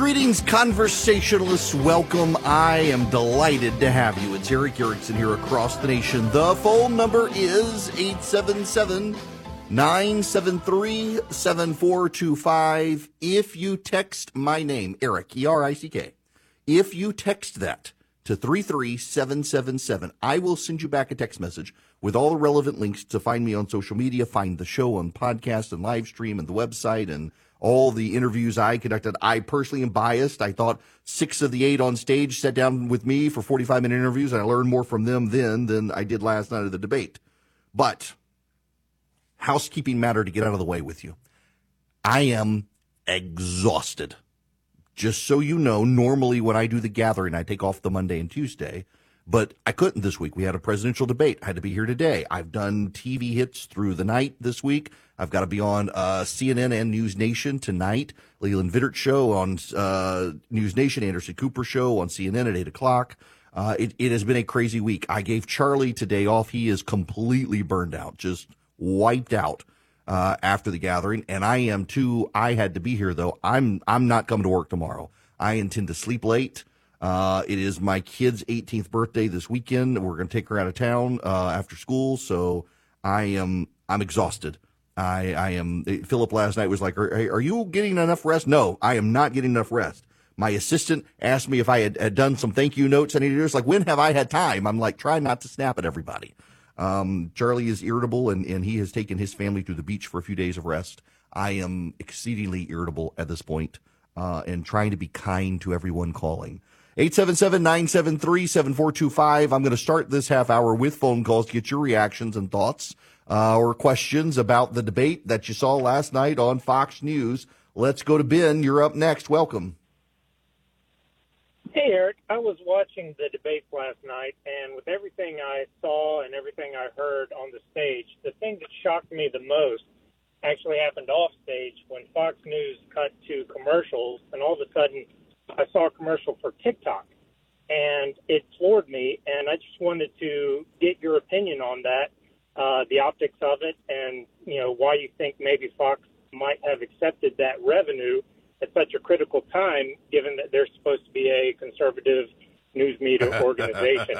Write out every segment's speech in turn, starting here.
Greetings, conversationalists. Welcome. I am delighted to have you. It's Erick Erickson here across the nation. The phone number is 877 973 7425. If you text my name, Erick, E R I C K, if you text that to 33777, I will send you back a text message with all the relevant links to find me on social media, find the show on podcast and live stream and the website and all the interviews I conducted. I personally am biased. I thought six of the eight on stage sat down with me for 45 minute interviews, and I learned more from them then than I did last night of the debate. But housekeeping matter to get out of the way with you. I am exhausted. Just so you know, normally when I do the gathering, I take off the Monday and Tuesday. But I couldn't this week. We had a presidential debate. I had to be here today. I've done TV hits through the night this week. I've got to be on uh, CNN and News Nation tonight. Leland Vittert show on uh, News Nation. Anderson Cooper show on CNN at eight o'clock. Uh, it, it has been a crazy week. I gave Charlie today off. He is completely burned out, just wiped out uh, after the gathering, and I am too. I had to be here though. I'm I'm not coming to work tomorrow. I intend to sleep late. Uh, it is my kid's 18th birthday this weekend. We're going to take her out of town uh, after school, so I am I'm exhausted. I I am. Philip last night was like, are, "Are you getting enough rest?" No, I am not getting enough rest. My assistant asked me if I had, had done some thank you notes And. It's like, when have I had time? I'm like, try not to snap at everybody. Um, Charlie is irritable and, and he has taken his family to the beach for a few days of rest. I am exceedingly irritable at this point, uh, and trying to be kind to everyone calling. 877-973-7425. I'm going to start this half hour with phone calls to get your reactions and thoughts uh, or questions about the debate that you saw last night on Fox News. Let's go to Ben. You're up next. Welcome. Hey, Erick. I was watching the debate last night, and with everything I saw and everything I heard on the stage, the thing that shocked me the most actually happened off stage when Fox News cut to commercials, and all of a sudden I saw a commercial for TikTok, and it floored me. And I just wanted to get your opinion on that, uh, the optics of it, and you know why you think maybe Fox might have accepted that revenue at such a critical time, given that they're supposed to be a conservative news media organization.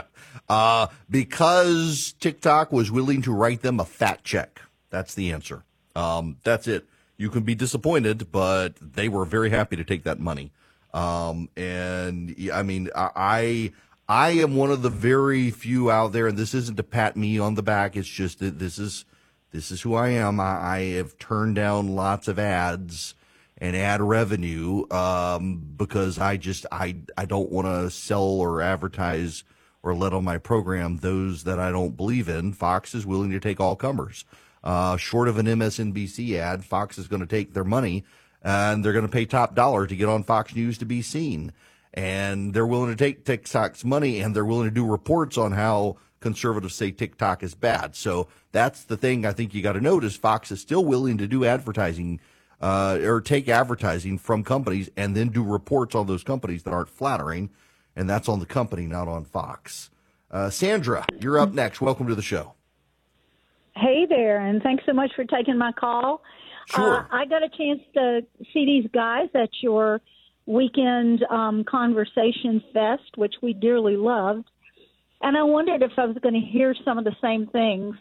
uh, because TikTok was willing to write them a fat check. That's the answer. Um, that's it. You can be disappointed, but they were very happy to take that money. Um, and I mean, I, I am one of the very few out there, and this isn't to pat me on the back. It's just that this is, this is who I am. I, I have turned down lots of ads and ad revenue um, because I just I I don't want to sell or advertise or let on my program those that I don't believe in. Fox is willing to take all comers. Uh, short of an MSNBC ad, Fox is going to take their money and they're going to pay top dollar to get on Fox News to be seen. And they're willing to take TikTok's money and they're willing to do reports on how conservatives say TikTok is bad. So that's the thing I think you got to notice. Fox is still willing to do advertising uh, or take advertising from companies and then do reports on those companies that aren't flattering. And that's on the company, not on Fox. Uh, Sandra, you're up next. Welcome to the show. Hey there, and thanks so much for taking my call. Sure. Uh, I got a chance to see these guys at your weekend um, conversation fest, which we dearly loved. And I wondered if I was going to hear some of the same things.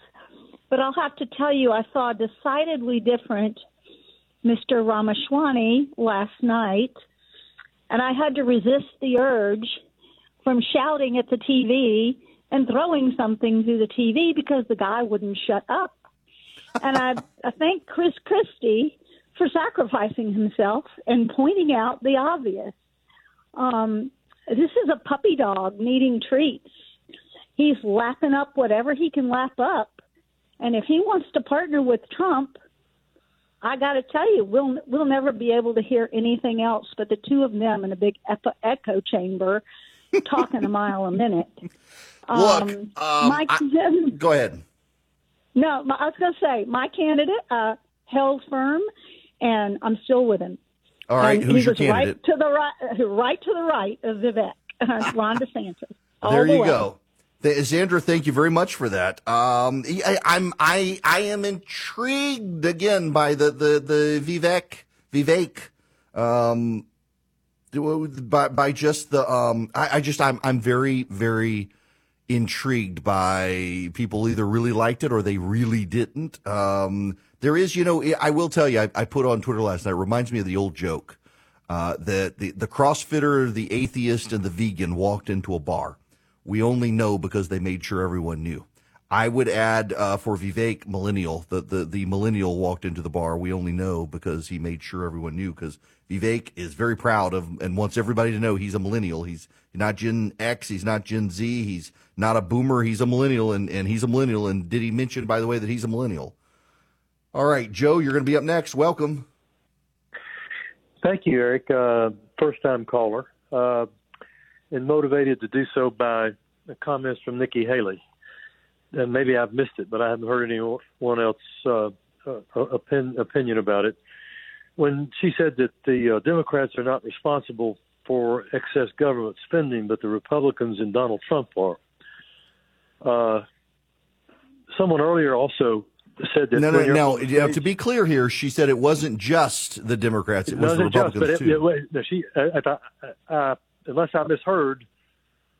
But I'll have to tell you, I saw a decidedly different Mr. Ramaswamy last night, and I had to resist the urge from shouting at the TV and throwing something through the TV because the guy wouldn't shut up. And I, I thank Chris Christie for sacrificing himself and pointing out the obvious. Um, this is a puppy dog needing treats. He's lapping up whatever he can lap up. And if he wants to partner with Trump, I got to tell you, we'll we'll never be able to hear anything else but the two of them in a big echo chamber talking a mile a minute. Look, um, my, I, go ahead. No, my, I was going to say my candidate uh, held firm, and I'm still with him. All right, and who's your candidate? Right to the right, right to the right of Vivek, uh, Ron DeSantis. there you the go. Sandra, thank you very much for that. Um, I, I'm I I am intrigued again by the the the Vivek Vivek um, by by just the um, I, I just I'm I'm very very intrigued by people either really liked it or they really didn't. Um, there is, you know, I will tell you, I, I put on Twitter last night. It reminds me of the old joke uh, that the the CrossFitter, the atheist, and the vegan walked into a bar. We only know because they made sure everyone knew. I would add uh, for Vivek millennial. The, the the millennial walked into the bar. We only know because he made sure everyone knew. Because Vivek is very proud of and wants everybody to know he's a millennial. He's not Gen X. He's not Gen Z. He's not a boomer. He's a millennial, and and he's a millennial. And did he mention, by the way, that he's a millennial? All right, Joe, you're going to be up next. Welcome. Thank you, Erick. Uh, first time caller, uh, and motivated to do so by comments from Nikki Haley and maybe I've missed it, but I haven't heard anyone else uh, uh, opin- opinion about it. When she said that the uh, Democrats are not responsible for excess government spending, but the Republicans and Donald Trump are. Uh, someone earlier also said that. No, no, no. Now, to be clear here, she said it wasn't just the Democrats; it was the Republicans just, too. It, it, she, uh, uh, unless I misheard,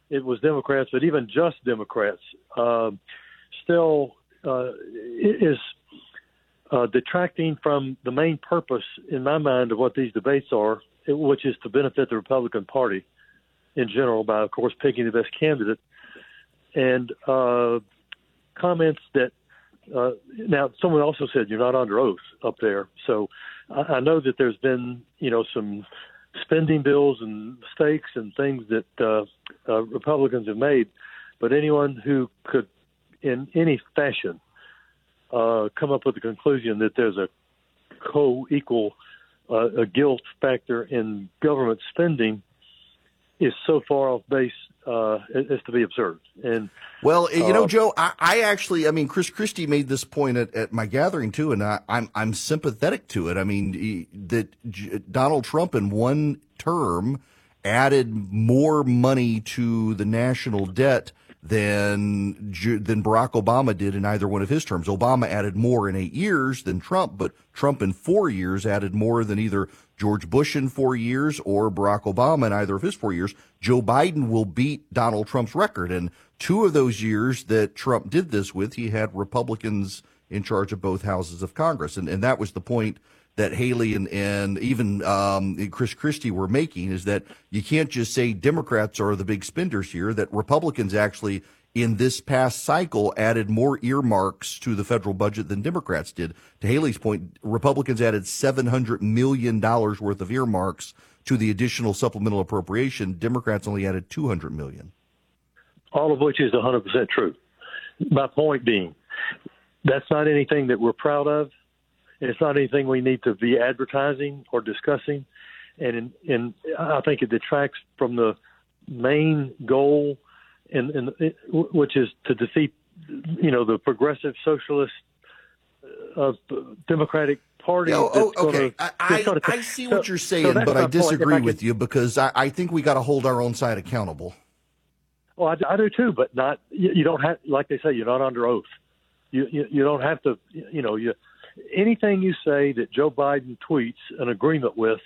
it was Democrats, but even just Democrats. Uh, still uh, is uh, detracting from the main purpose, in my mind, of what these debates are, which is to benefit the Republican Party in general by, of course, picking the best candidate. And uh, comments that uh, now someone also said you're not under oath up there, so I, I know that there's been you know some spending bills and mistakes and things that uh, uh, Republicans have made, but anyone who could in any fashion uh, come up with the conclusion that there's a co-equal uh, a guilt factor in government spending is so far off base uh, as to be observed. And well, you know, uh, Joe, I, I, actually, I mean, Chris Christie made this point at, at my gathering too, and I, am I'm, I'm sympathetic to it. I mean, he, that J- Donald Trump in one term added more money to the national debt than than Barack Obama did in either one of his terms. Obama added more in eight years than Trump, but Trump in four years added more than either George Bush in four years or Barack Obama in either of his four years. Joe Biden will beat Donald Trump's record, and two of those years that Trump did this with, he had Republicans in charge of both houses of Congress, and and that was the point that Haley and, and even um, Chris Christie were making is that you can't just say Democrats are the big spenders here, that Republicans actually in this past cycle added more earmarks to the federal budget than Democrats did. To Haley's point, Republicans added $700 million worth of earmarks to the additional supplemental appropriation. Democrats only added 200 million. All of which is 100% true. My point being, that's not anything that we're proud of. It's not anything we need to be advertising or discussing, and in, in I think it detracts from the main goal, in, in, which is to defeat, you know, the progressive socialist uh, Democratic Party. Oh, oh okay. Gonna, I, I, I, see what you're saying, so but I disagree with could, you because I, I think we got to hold our own side accountable. Well, I, I do too, but not you, you, don't have like they say you're not under oath. You, you you don't have to you know you anything you say that Joe Biden tweets an agreement with,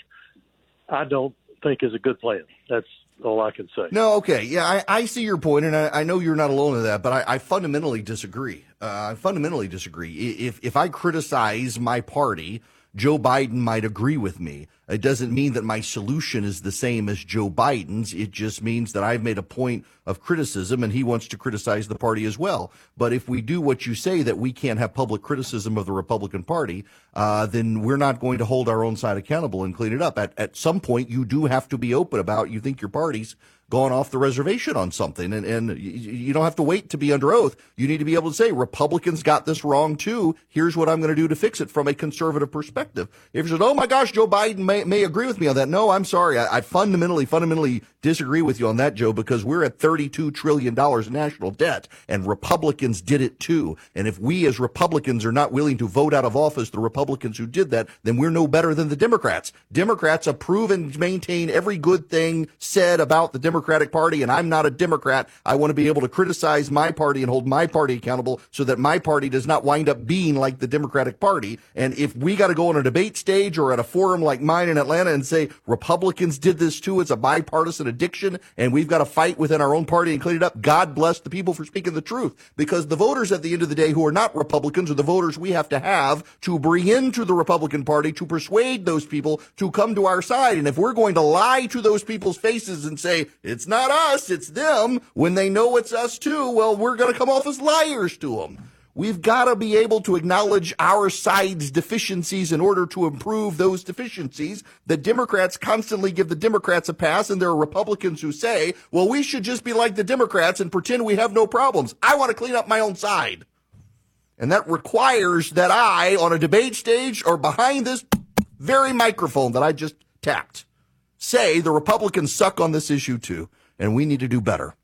I don't think is a good plan. That's all I can say. No, okay. Yeah, I, I see your point, and I, I, know you're not alone in that, but I, I fundamentally disagree. Uh, I fundamentally disagree. If, if I criticize my party, Joe Biden might agree with me. It doesn't mean that my solution is the same as Joe Biden's. It just means that I've made a point of criticism and he wants to criticize the party as well. But if we do what you say that we can't have public criticism of the Republican Party, uh, then we're not going to hold our own side accountable and clean it up. At, at some point, you do have to be open about you think your party's gone off the reservation on something. And, and you don't have to wait to be under oath. You need to be able to say, Republicans got this wrong too. Here's what I'm going to do to fix it from a conservative perspective. If you said, oh my gosh, Joe Biden may, may agree with me on that. No, I'm sorry. I, I fundamentally, fundamentally disagree with you on that, Joe, because we're at $32 trillion in national debt and Republicans did it too. And if we as Republicans are not willing to vote out of office the Republicans who did that, then we're no better than the Democrats. Democrats approve and maintain every good thing said about the Democrats Democratic Party and I'm not a Democrat. I want to be able to criticize my party and hold my party accountable so that my party does not wind up being like the Democratic Party. And if we got to go on a debate stage or at a forum like mine in Atlanta and say Republicans did this too, it's a bipartisan addiction and we've got to fight within our own party and clean it up. God bless the people for speaking the truth because the voters at the end of the day who are not Republicans are the voters we have to have to bring into the Republican Party to persuade those people to come to our side. And if we're going to lie to those people's faces and say, it's not us, it's them, when they know it's us too, well, we're going to come off as liars to them. We've got to be able to acknowledge our side's deficiencies in order to improve those deficiencies. The Democrats constantly give the Democrats a pass, and there are Republicans who say, well, we should just be like the Democrats and pretend we have no problems. I want to clean up my own side. And that requires that I, on a debate stage or behind this very microphone that I just tapped, say the Republicans suck on this issue too, and we need to do better.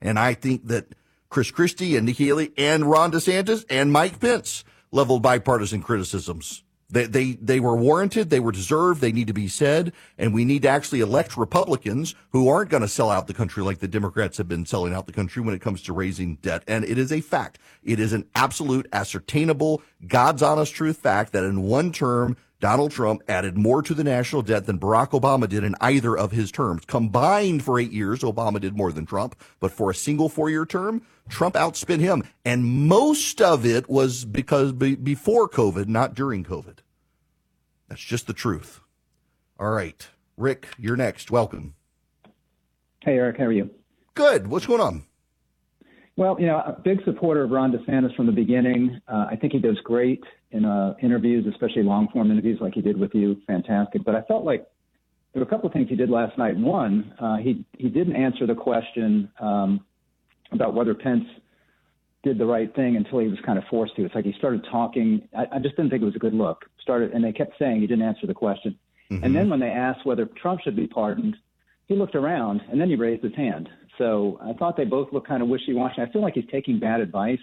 And I think that Chris Christie and Nikki Haley and Ron DeSantis and Mike Pence leveled bipartisan criticisms. They, they, they were warranted. They were deserved. They need to be said. And we need to actually elect Republicans who aren't going to sell out the country like the Democrats have been selling out the country when it comes to raising debt. And it is a fact. It is an absolute ascertainable, God's honest truth fact that in one term, Donald Trump added more to the national debt than Barack Obama did in either of his terms. Combined for eight years, Obama did more than Trump, but for a single four year term, Trump outspent him. And most of it was because be, before COVID, not during COVID. That's just the truth. All right. Rick, you're next. Welcome. Hey, Erick. How are you? Good. What's going on? Well, you know, a big supporter of Ron DeSantis from the beginning. Uh, I think he does great in uh, interviews, especially long form interviews like he did with you. Fantastic. But I felt like there were a couple of things he did last night. One, uh, he he didn't answer the question um, about whether Pence did the right thing until he was kind of forced to. It's like he started talking. I, I just didn't think it was a good look. Started, and they kept saying he didn't answer the question. Mm-hmm. And then when they asked whether Trump should be pardoned, he looked around and then he raised his hand. So I thought they both looked kind of wishy-washy. I feel like he's taking bad advice.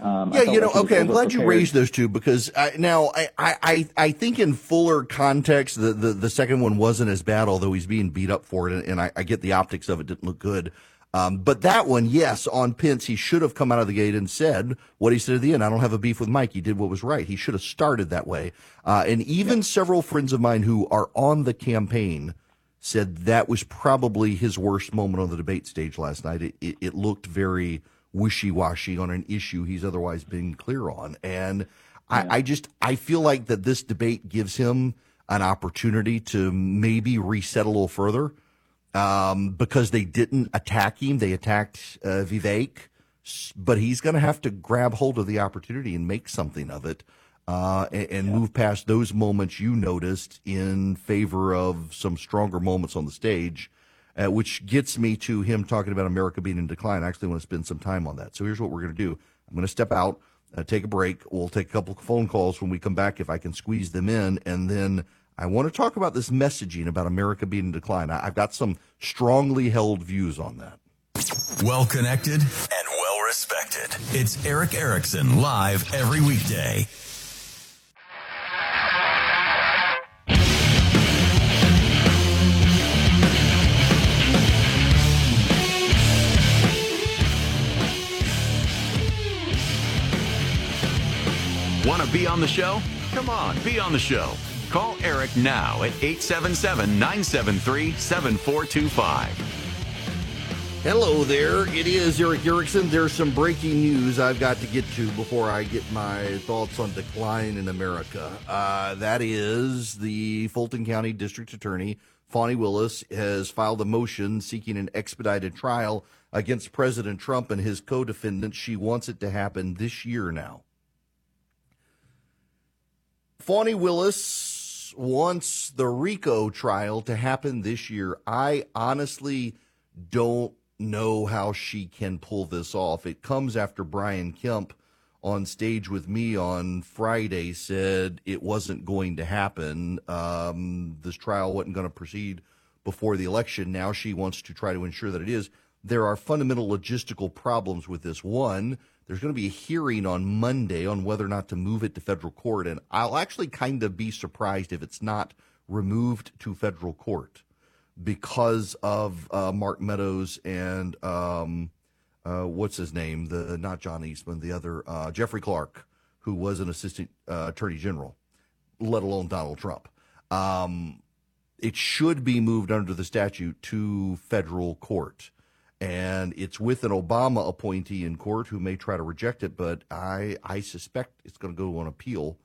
Um, yeah, you know, like okay. I'm glad you raised those two because I, now I, I, I think in fuller context, the, the, the second one wasn't as bad, although he's being beat up for it, and, and I, I, get the optics of it didn't look good. Um, but that one, yes, on Pence, he should have come out of the gate and said what he said at the end. I don't have a beef with Mike. He did what was right. He should have started that way. Uh, and even yeah. several friends of mine who are on the campaign said that was probably his worst moment on the debate stage last night. It, it, it looked very wishy washy on an issue he's otherwise been clear on. And yeah. I, I just, I feel like that this debate gives him an opportunity to maybe reset a little further um, because they didn't attack him. They attacked uh, Vivek, but he's going to have to grab hold of the opportunity and make something of it uh, and, and yeah. move past those moments you noticed in favor of some stronger moments on the stage, uh, which gets me to him talking about America being in decline. I actually want to spend some time on that. So here's what we're going to do I'm going to step out, uh, take a break. We'll take a couple phone calls when we come back if I can squeeze them in. And then I want to talk about this messaging about America being in decline. I, I've got some strongly held views on that. Well connected and well respected. It's Erick Erickson live every weekday Want to be on the show? Come on, be on the show. Call Erick now at 877 973 7425. Hello there. It is Erick Erickson. There's some breaking news I've got to get to before I get my thoughts on decline in America. Uh, that is the Fulton County District Attorney, Fani Willis, has filed a motion seeking an expedited trial against President Trump and his co defendants. She wants it to happen this year now. Fani Willis wants the RICO trial to happen this year. I honestly don't know how she can pull this off. It comes after Brian Kemp on stage with me on Friday said it wasn't going to happen. Um, this trial wasn't going to proceed before the election. Now she wants to try to ensure that it is. There are fundamental logistical problems with this. One, there's going to be a hearing on Monday on whether or not to move it to federal court. And I'll actually kind of be surprised if it's not removed to federal court because of uh, Mark Meadows and um, uh, what's his name? The not John Eastman, the other uh, Jeffrey Clark, who was an assistant uh, attorney general, let alone Donald Trump. Um, it should be moved under the statute to federal court. And it's with an Obama appointee in court who may try to reject it, but I, I suspect it's going to go on appeal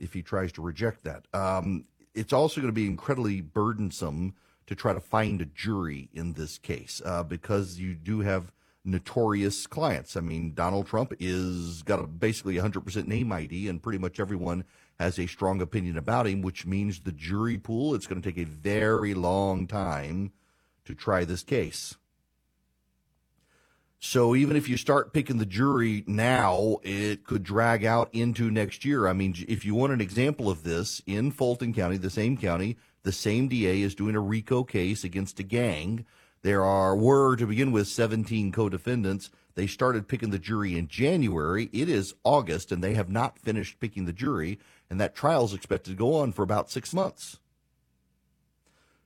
if he tries to reject that. Um, it's also going to be incredibly burdensome to try to find a jury in this case uh, because you do have notorious clients. I mean, Donald Trump is got a basically 100% name ID, and pretty much everyone has a strong opinion about him, which means the jury pool, it's going to take a very long time to try this case. So even if you start picking the jury now, it could drag out into next year. I mean, if you want an example of this, in Fulton County, the same county, the same DA is doing a RICO case against a gang. There are were to begin with 17 co-defendants. They started picking the jury in January. It is August, and they have not finished picking the jury, and that trial is expected to go on for about six months.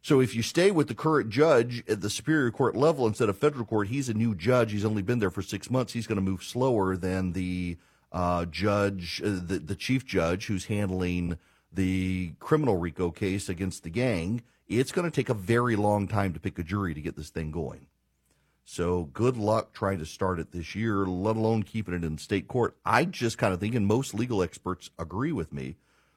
So if you stay with the current judge at the Superior Court level instead of federal court, he's a new judge. He's only been there for six months. He's going to move slower than the uh, judge, uh, the, the chief judge who's handling the criminal RICO case against the gang. It's going to take a very long time to pick a jury to get this thing going. So good luck trying to start it this year, let alone keeping it in state court. I just kind of think, and most legal experts agree with me,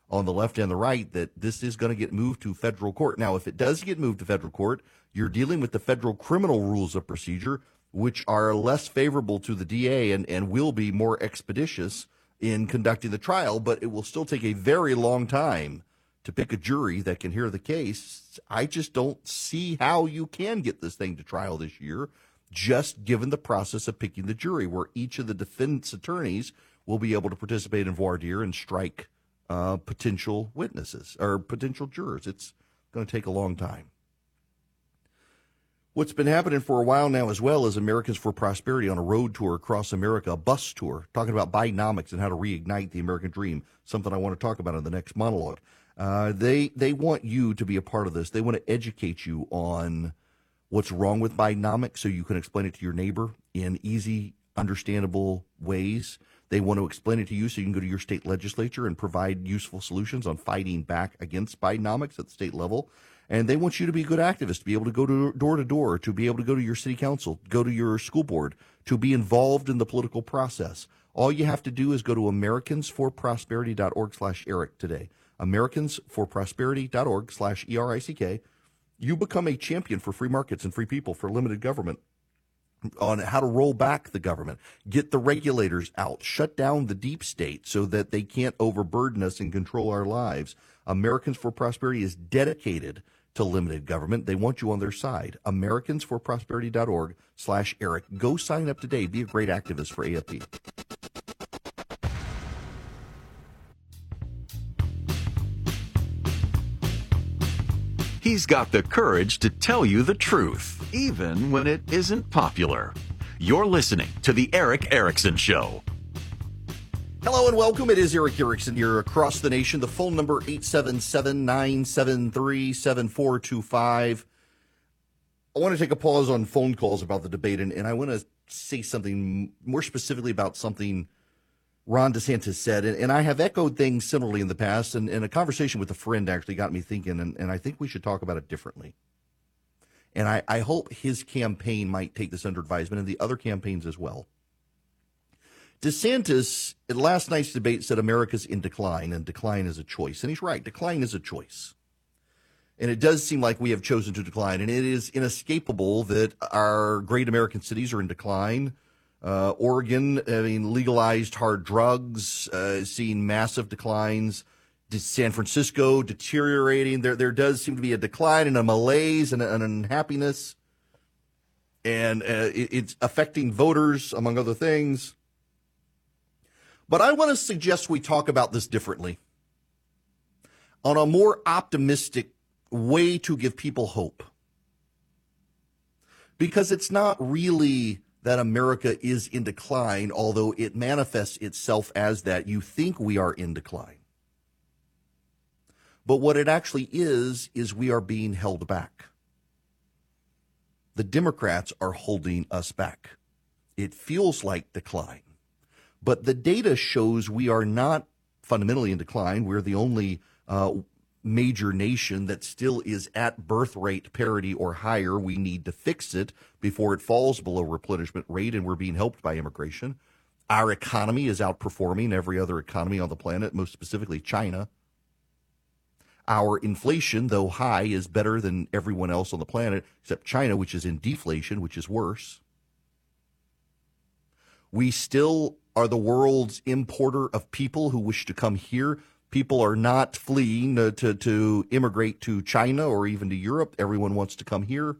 on the left and the right that this is going to get moved to federal court. Now, if it does get moved to federal court, you're dealing with the federal criminal rules of procedure, which are less favorable to the DA and, and will be more expeditious in conducting the trial, but it will still take a very long time to pick a jury that can hear the case. I just don't see how you can get this thing to trial this year, just given the process of picking the jury, where each of the defense attorneys will be able to participate in voir dire and strike uh, potential witnesses or potential jurors. It's going to take a long time. What's been happening for a while now, as well, is Americans for Prosperity on a road tour across America, a bus tour, talking about Bidenomics and how to reignite the American dream. Something I want to talk about in the next monologue. Uh, they they want you to be a part of this. They want to educate you on what's wrong with Bidenomics, so you can explain it to your neighbor in easy, understandable ways. They want to explain it to you so you can go to your state legislature and provide useful solutions on fighting back against Bidenomics at the state level. And they want you to be a good activist, to be able to go to door to door, to be able to go to your city council, go to your school board, to be involved in the political process. All you have to do is go to americansforprosperity.org slash Erick today. Americansforprosperity.org slash E-R-I-C-K. You become a champion for free markets and free people, for limited government on how to roll back the government, get the regulators out, shut down the deep state so that they can't overburden us and control our lives. Americans for Prosperity is dedicated to limited government. They want you on their side. AmericansForProsperity.org slash Erick. Go sign up today. Be a great activist for AFP. He's got the courage to tell you the truth, even when it isn't popular. You're listening to The Erick Erickson Show. Hello and welcome. It is Erick Erickson here across the nation. The phone number 877-973-7425. I want to take a pause on phone calls about the debate and, and I want to say something more specifically about something Ron DeSantis said, and, and I have echoed things similarly in the past, and, and, a conversation with a friend actually got me thinking, and, and I think we should talk about it differently. And I, I hope his campaign might take this under advisement and the other campaigns as well. DeSantis at last night's debate said America's in decline and decline is a choice. And he's right, decline is a choice. And it does seem like we have chosen to decline. And it is inescapable that our great American cities are in decline uh, Oregon, I mean, legalized hard drugs, uh, seeing massive declines. San Francisco deteriorating. There, there does seem to be a decline and a malaise and an unhappiness, and uh, it, it's affecting voters among other things. But I want to suggest we talk about this differently, on a more optimistic way to give people hope, because it's not really that America is in decline, although it manifests itself as that. You think we are in decline. But what it actually is, is we are being held back. the Democrats are holding us back. It feels like decline. But the data shows we are not fundamentally in decline. We're the only uh, major nation that still is at birth rate parity or higher. We need to fix it before it falls below replenishment rate, and we're being helped by immigration. Our economy is outperforming every other economy on the planet, most specifically China. Our inflation, though high, is better than everyone else on the planet except China, which is in deflation, which is worse. We still are the world's importer of people who wish to come here. People are not fleeing to, to, to immigrate to China or even to Europe. Everyone wants to come here.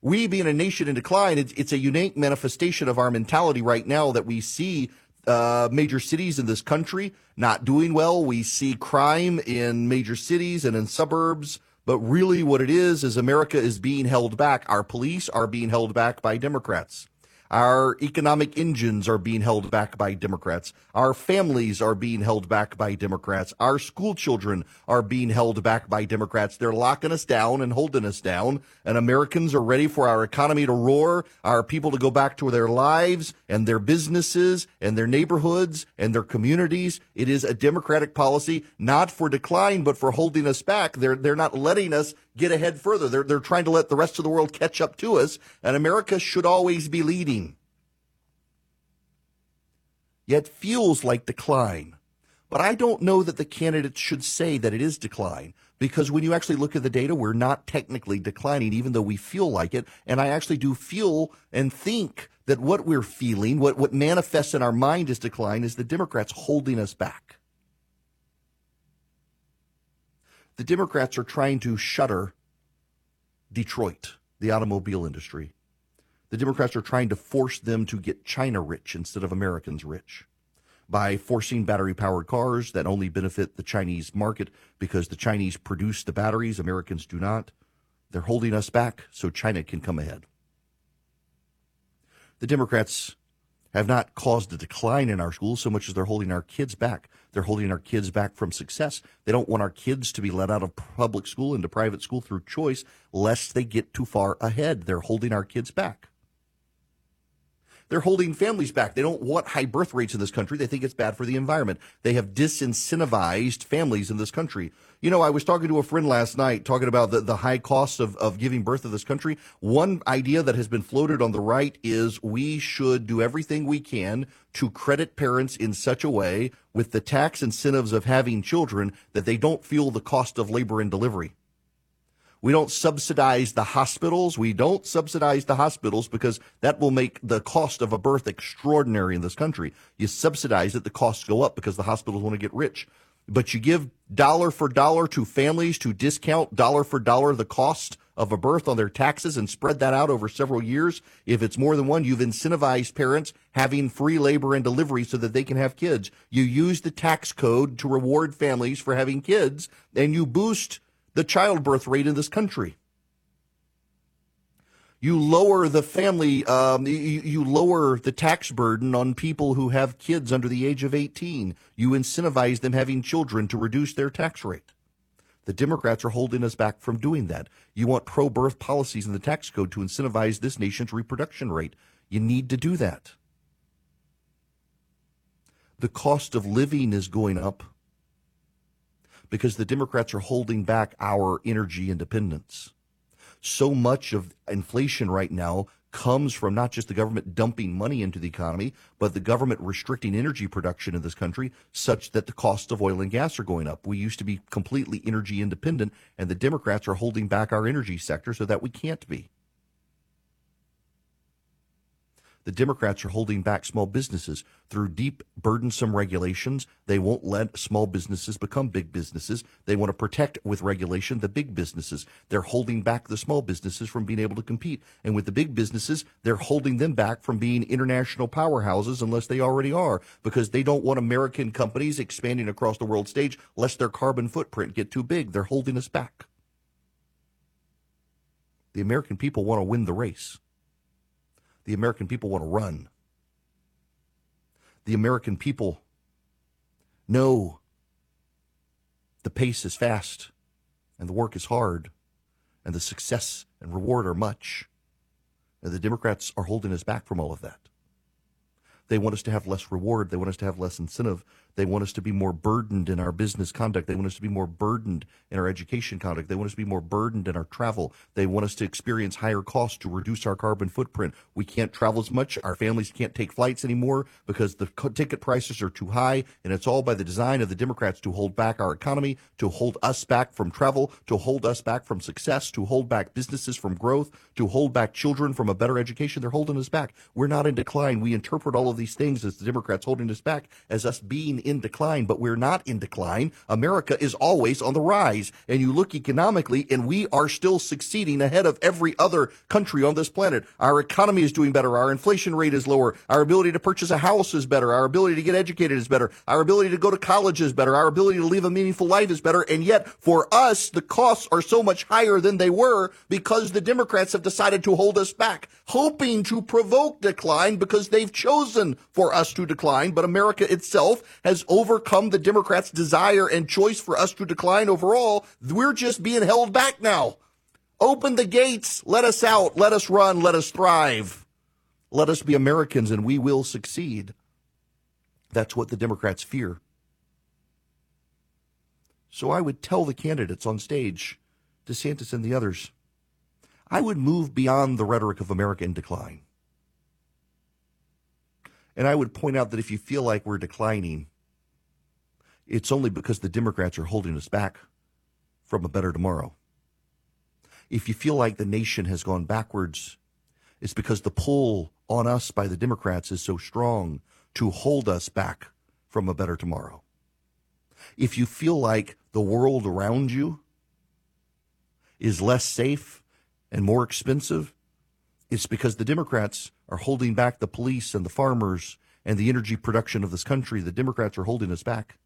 We, being a nation in decline, it's, it's a unique manifestation of our mentality right now that we see uh, major cities in this country not doing well. We see crime in major cities and in suburbs. But really, what it is, is America is being held back. Our police are being held back by Democrats. Our economic engines are being held back by Democrats. Our families are being held back by Democrats. Our school children are being held back by Democrats. They're locking us down and holding us down. And Americans are ready for our economy to roar, our people to go back to their lives and their businesses and their neighborhoods and their communities. It is a Democratic policy, not for decline, but for holding us back. They're, they're not letting us get ahead further. They're, they're trying to let the rest of the world catch up to us, and America should always be leading. Yet feels like decline. But I don't know that the candidates should say that it is decline because when you actually look at the data, we're not technically declining, even though we feel like it. And I actually do feel and think that what we're feeling, what, what manifests in our mind as decline, is the Democrats holding us back. The Democrats are trying to shutter Detroit, the automobile industry. The Democrats are trying to force them to get China rich instead of Americans rich by forcing battery powered cars that only benefit the Chinese market because the Chinese produce the batteries, Americans do not. They're holding us back so China can come ahead. The Democrats have not caused a decline in our schools so much as they're holding our kids back. They're holding our kids back from success. They don't want our kids to be let out of public school into private school through choice lest they get too far ahead. They're holding our kids back. They're holding families back. They don't want high birth rates in this country. They think it's bad for the environment. They have disincentivized families in this country. You know, I was talking to a friend last night talking about the, the high costs of, of giving birth in this country. One idea that has been floated on the right is we should do everything we can to credit parents in such a way with the tax incentives of having children that they don't feel the cost of labor and delivery. We don't subsidize the hospitals. We don't subsidize the hospitals because that will make the cost of a birth extraordinary in this country. You subsidize it, the costs go up because the hospitals want to get rich. But you give dollar for dollar to families to discount dollar for dollar the cost of a birth on their taxes and spread that out over several years. If it's more than one, you've incentivized parents having free labor and delivery so that they can have kids. You use the tax code to reward families for having kids and you boost the childbirth rate in this country. You lower the family, um, you, you lower the tax burden on people who have kids under the age of 18. You incentivize them having children to reduce their tax rate. The Democrats are holding us back from doing that. You want pro birth policies in the tax code to incentivize this nation's reproduction rate. You need to do that. The cost of living is going up because the Democrats are holding back our energy independence. So much of inflation right now comes from not just the government dumping money into the economy, but the government restricting energy production in this country such that the costs of oil and gas are going up. We used to be completely energy independent, and the Democrats are holding back our energy sector so that we can't be. The Democrats are holding back small businesses through deep, burdensome regulations. They won't let small businesses become big businesses. They want to protect with regulation the big businesses. They're holding back the small businesses from being able to compete. And with the big businesses, they're holding them back from being international powerhouses unless they already are because they don't want American companies expanding across the world stage lest their carbon footprint get too big. They're holding us back. The American people want to win the race the American people want to run. The American people know the pace is fast and the work is hard and the success and reward are much. And the Democrats are holding us back from all of that. They want us to have less reward. They want us to have less incentive. They want us to be more burdened in our business conduct. They want us to be more burdened in our education conduct. They want us to be more burdened in our travel. They want us to experience higher costs to reduce our carbon footprint. We can't travel as much. Our families can't take flights anymore because the ticket prices are too high. And it's all by the design of the Democrats to hold back our economy, to hold us back from travel, to hold us back from success, to hold back businesses from growth, to hold back children from a better education. They're holding us back. We're not in decline. We interpret all of these things as the Democrats holding us back as us being in decline, but we're not in decline. America is always on the rise. And you look economically, and we are still succeeding ahead of every other country on this planet. Our economy is doing better. Our inflation rate is lower. Our ability to purchase a house is better. Our ability to get educated is better. Our ability to go to college is better. Our ability to live a meaningful life is better. And yet, for us, the costs are so much higher than they were because the Democrats have decided to hold us back, hoping to provoke decline because they've chosen for us to decline. But America itself has overcome the Democrats' desire and choice for us to decline overall. We're just being held back now. Open the gates. Let us out. Let us run. Let us thrive. Let us be Americans and we will succeed. That's what the Democrats fear. So I would tell the candidates on stage, DeSantis and the others, I would move beyond the rhetoric of America in decline. And I would point out that if you feel like we're declining, it's only because the Democrats are holding us back from a better tomorrow. If you feel like the nation has gone backwards, it's because the pull on us by the Democrats is so strong to hold us back from a better tomorrow. If you feel like the world around you is less safe and more expensive, it's because the Democrats are holding back the police and the farmers and the energy production of this country. The Democrats are holding us back.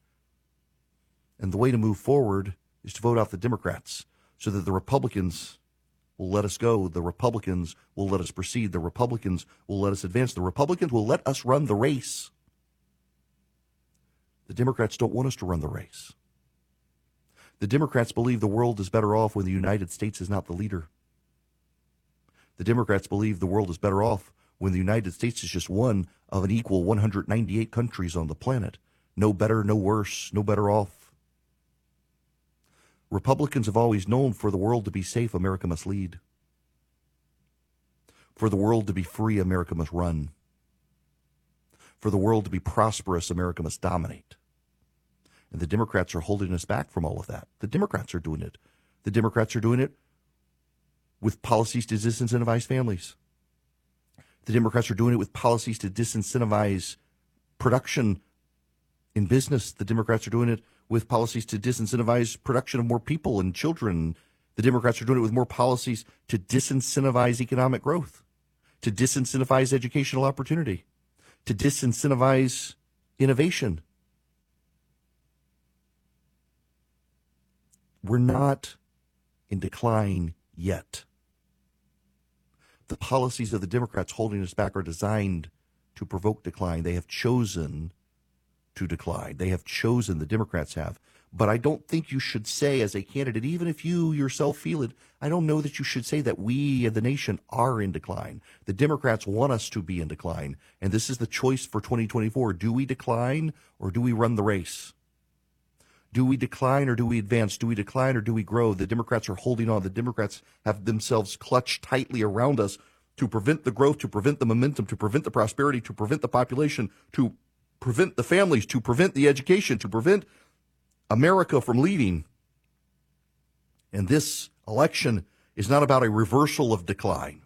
And the way to move forward is to vote out the Democrats so that the Republicans will let us go. The Republicans will let us proceed. The Republicans will let us advance. The Republicans will let us run the race. The Democrats don't want us to run the race. The Democrats believe the world is better off when the United States is not the leader. The Democrats believe the world is better off when the United States is just one of an equal 198 countries on the planet. No better, no worse, no better off. Republicans have always known for the world to be safe, America must lead. For the world to be free, America must run. For the world to be prosperous, America must dominate. And the Democrats are holding us back from all of that. The Democrats are doing it. The Democrats are doing it with policies to disincentivize families. The Democrats are doing it with policies to disincentivize production in business. The Democrats are doing it with policies to disincentivize production of more people and children. The Democrats are doing it with more policies to disincentivize economic growth, to disincentivize educational opportunity, to disincentivize innovation. We're not in decline yet. The policies of the Democrats holding us back are designed to provoke decline. They have chosen to decline. They have chosen, the Democrats have. But I don't think you should say, as a candidate, even if you yourself feel it, I don't know that you should say that we the nation are in decline. The Democrats want us to be in decline. And this is the choice for 2024. Do we decline or do we run the race? Do we decline or do we advance? Do we decline or do we grow? The Democrats are holding on. The Democrats have themselves clutched tightly around us to prevent the growth, to prevent the momentum, to prevent the prosperity, to prevent the population, to prevent the families, to prevent the education, to prevent America from leading. And this election is not about a reversal of decline.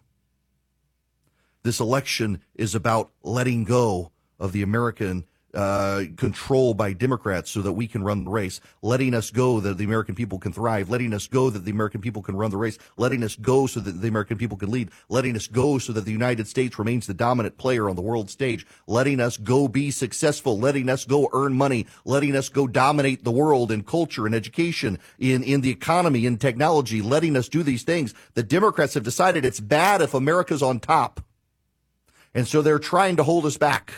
This election is about letting go of the American uh, control by Democrats so that we can run the race, letting us go that the American people can thrive, letting us go that the American people can run the race, letting us go so that the American people can lead, letting us go so that the United States remains the dominant player on the world stage, letting us go be successful, letting us go earn money, letting us go dominate the world in culture and education, in, in the economy, in technology, letting us do these things. The Democrats have decided it's bad if America's on top. And so they're trying to hold us back.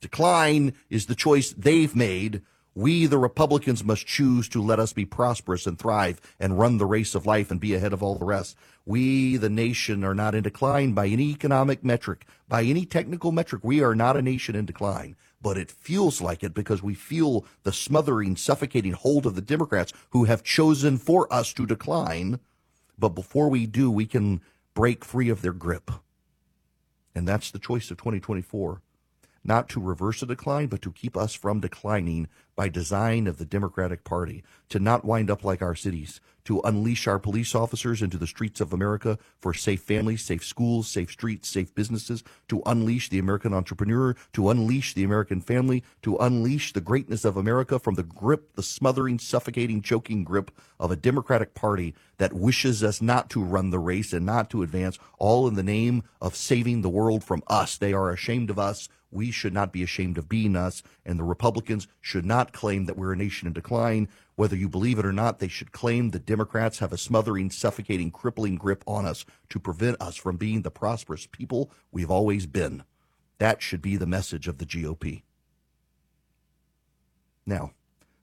Decline is the choice they've made We, the Republicans, must choose to let us be prosperous and thrive and run the race of life and be ahead of all the rest. We, the nation, are not in decline by any economic metric, by any technical metric. We are not a nation in decline, but it feels like it because we feel the smothering, suffocating hold of the Democrats who have chosen for us to decline. But before we do, we can break free of their grip. And that's the choice of 2024 not to reverse a decline, but to keep us from declining by design of the Democratic Party, to not wind up like our cities, to unleash our police officers into the streets of America for safe families, safe schools, safe streets, safe businesses, to unleash the American entrepreneur, to unleash the American family, to unleash the greatness of America from the grip, the smothering, suffocating, choking grip of a Democratic Party that wishes us not to run the race and not to advance, all in the name of saving the world from us. They are ashamed of us we should not be ashamed of being us, and the Republicans should not claim that we're a nation in decline. Whether you believe it or not, they should claim the Democrats have a smothering, suffocating, crippling grip on us to prevent us from being the prosperous people we've always been. That should be the message of the GOP. Now,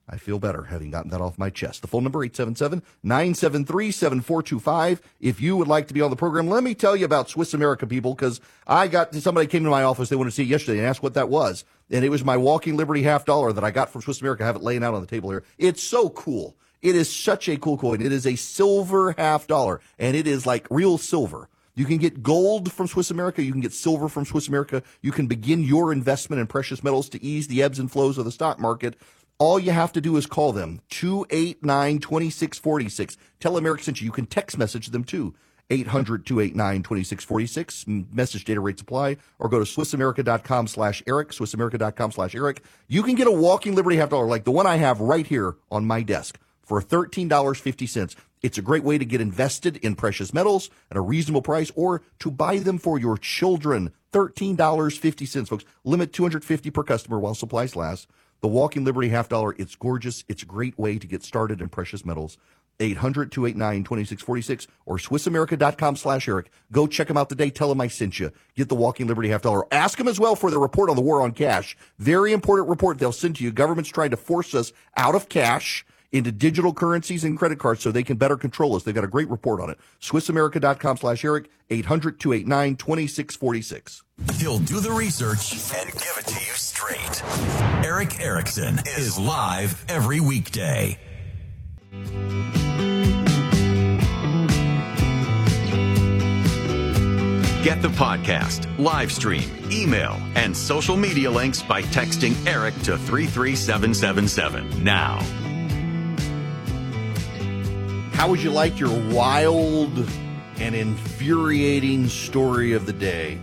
I feel better having gotten that off my chest. The phone number 877-973-7425. If you would like to be on the program, let me tell you about Swiss America people because I got somebody came to my office. They wanted to see it yesterday and asked what that was. And it was my walking liberty half dollar that I got from Swiss America. I have it laying out on the table here. It's so cool. It is such a cool coin. It is a silver half dollar and it is like real silver. You can get gold from Swiss America. You can get silver from Swiss America. You can begin your investment in precious metals to ease the ebbs and flows of the stock market all you have to do is call them 289 2646. Tell Erick sent you. Can text message them too. 800 289 2646. Message data rates apply. Or go to SwissAmerica.com slash Erick, SwissAmerica.com slash Erick. You can get a walking Liberty half dollar like the one I have right here on my desk for $13.50. It's a great way to get invested in precious metals at a reasonable price or to buy them for your children. $13.50, folks. Limit 250 per customer while supplies last. The Walking Liberty half dollar, it's gorgeous. It's a great way to get started in precious metals. 800 289 2646 or SwissAmerica.com slash Erick. Go check them out today. Tell them I sent you. Get the Walking Liberty half dollar. Ask them as well for the report on the war on cash. Very important report they'll send to you. Government's trying to force us out of cash into digital currencies and credit cards so they can better control us. They've got a great report on it. SwissAmerica.com slash Erick, 800 289 2646. He'll do the research and give it to you straight. Erick Erickson is live every weekday. Get the podcast, live stream, email, and social media links by texting Erick to 33777 now. How would you like your wild and infuriating story of the day?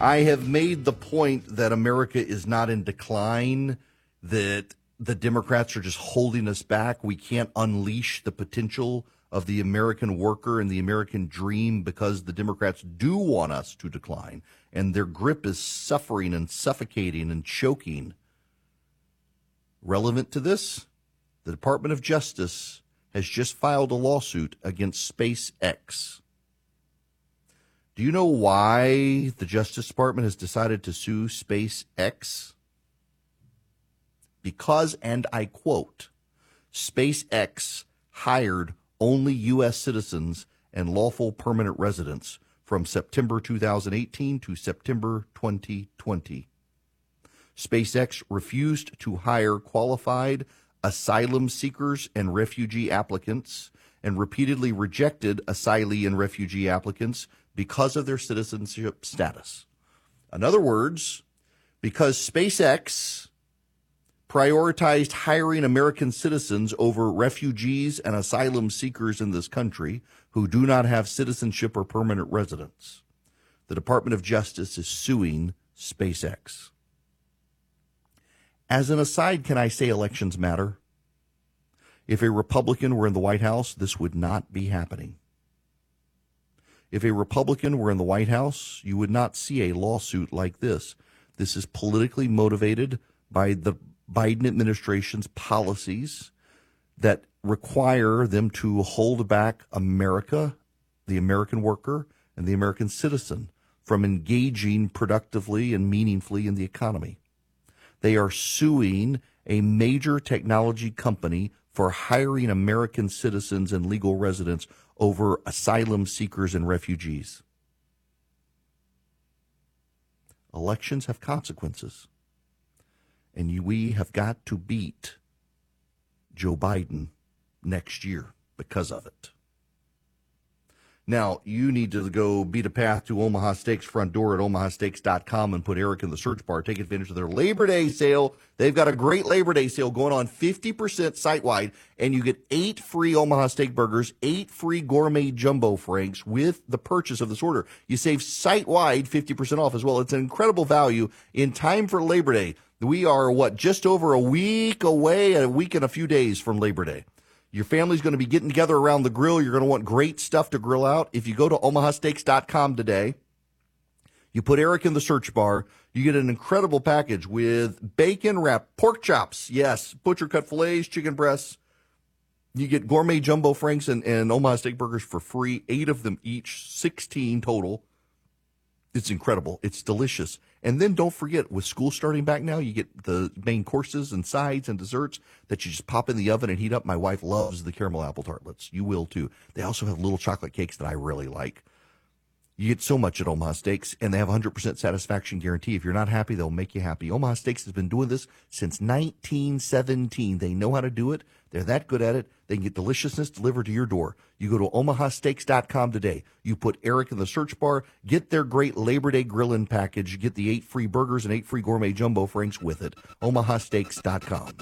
I have made the point that America is not in decline, that the Democrats are just holding us back. We can't unleash the potential of the American worker and the American dream because the Democrats do want us to decline, and their grip is suffering and suffocating and choking. Relevant to this, the Department of Justice has just filed a lawsuit against SpaceX. Do you know why the Justice Department has decided to sue SpaceX? Because, and I quote, SpaceX hired only U.S. citizens and lawful permanent residents from September 2018 to September 2020. SpaceX refused to hire qualified asylum seekers and refugee applicants and repeatedly rejected asylee and refugee applicants because of their citizenship status. In other words, because SpaceX prioritized hiring American citizens over refugees and asylum seekers in this country who do not have citizenship or permanent residence. The Department of Justice is suing SpaceX. As an aside, can I say elections matter? If a Republican were in the White House, this would not be happening. If a Republican were in the White House, you would not see a lawsuit like this. This is politically motivated by the Biden administration's policies that require them to hold back America, the American worker, and the American citizen from engaging productively and meaningfully in the economy. They are suing a major technology company for hiring American citizens and legal residents over asylum seekers and refugees. Elections have consequences. And we have got to beat Joe Biden next year because of it. Now, you need to go beat a path to Omaha Steaks front door at omahasteaks.com and put Erick in the search bar. Take advantage of their Labor Day sale. They've got a great Labor Day sale going on 50% site wide, and you get eight free Omaha Steak burgers, eight free gourmet jumbo franks with the purchase of this order. You save site wide 50% off as well. It's an incredible value in time for Labor Day. We are, what, just over a week away, a week and a few days from Labor Day. Your family's going to be getting together around the grill. You're going to want great stuff to grill out. If you go to omahasteaks.com today, you put Erick in the search bar, you get an incredible package with bacon wrapped pork chops. Yes, butcher cut fillets, chicken breasts. You get gourmet jumbo franks and, and Omaha steak burgers for free, eight of them each, 16 total. It's incredible. It's delicious. And then don't forget, with school starting back now, you get the main courses and sides and desserts that you just pop in the oven and heat up. My wife loves the caramel apple tartlets. You will too. They also have little chocolate cakes that I really like. You get so much at Omaha Steaks, and they have a 100% satisfaction guarantee. If you're not happy, they'll make you happy. Omaha Steaks has been doing this since 1917. They know how to do it. They're that good at it. They can get deliciousness delivered to your door. You go to omahasteaks.com today. You put Erick in the search bar, get their great Labor Day grilling package, get the eight free burgers and eight free gourmet jumbo franks with it. omahasteaks.com.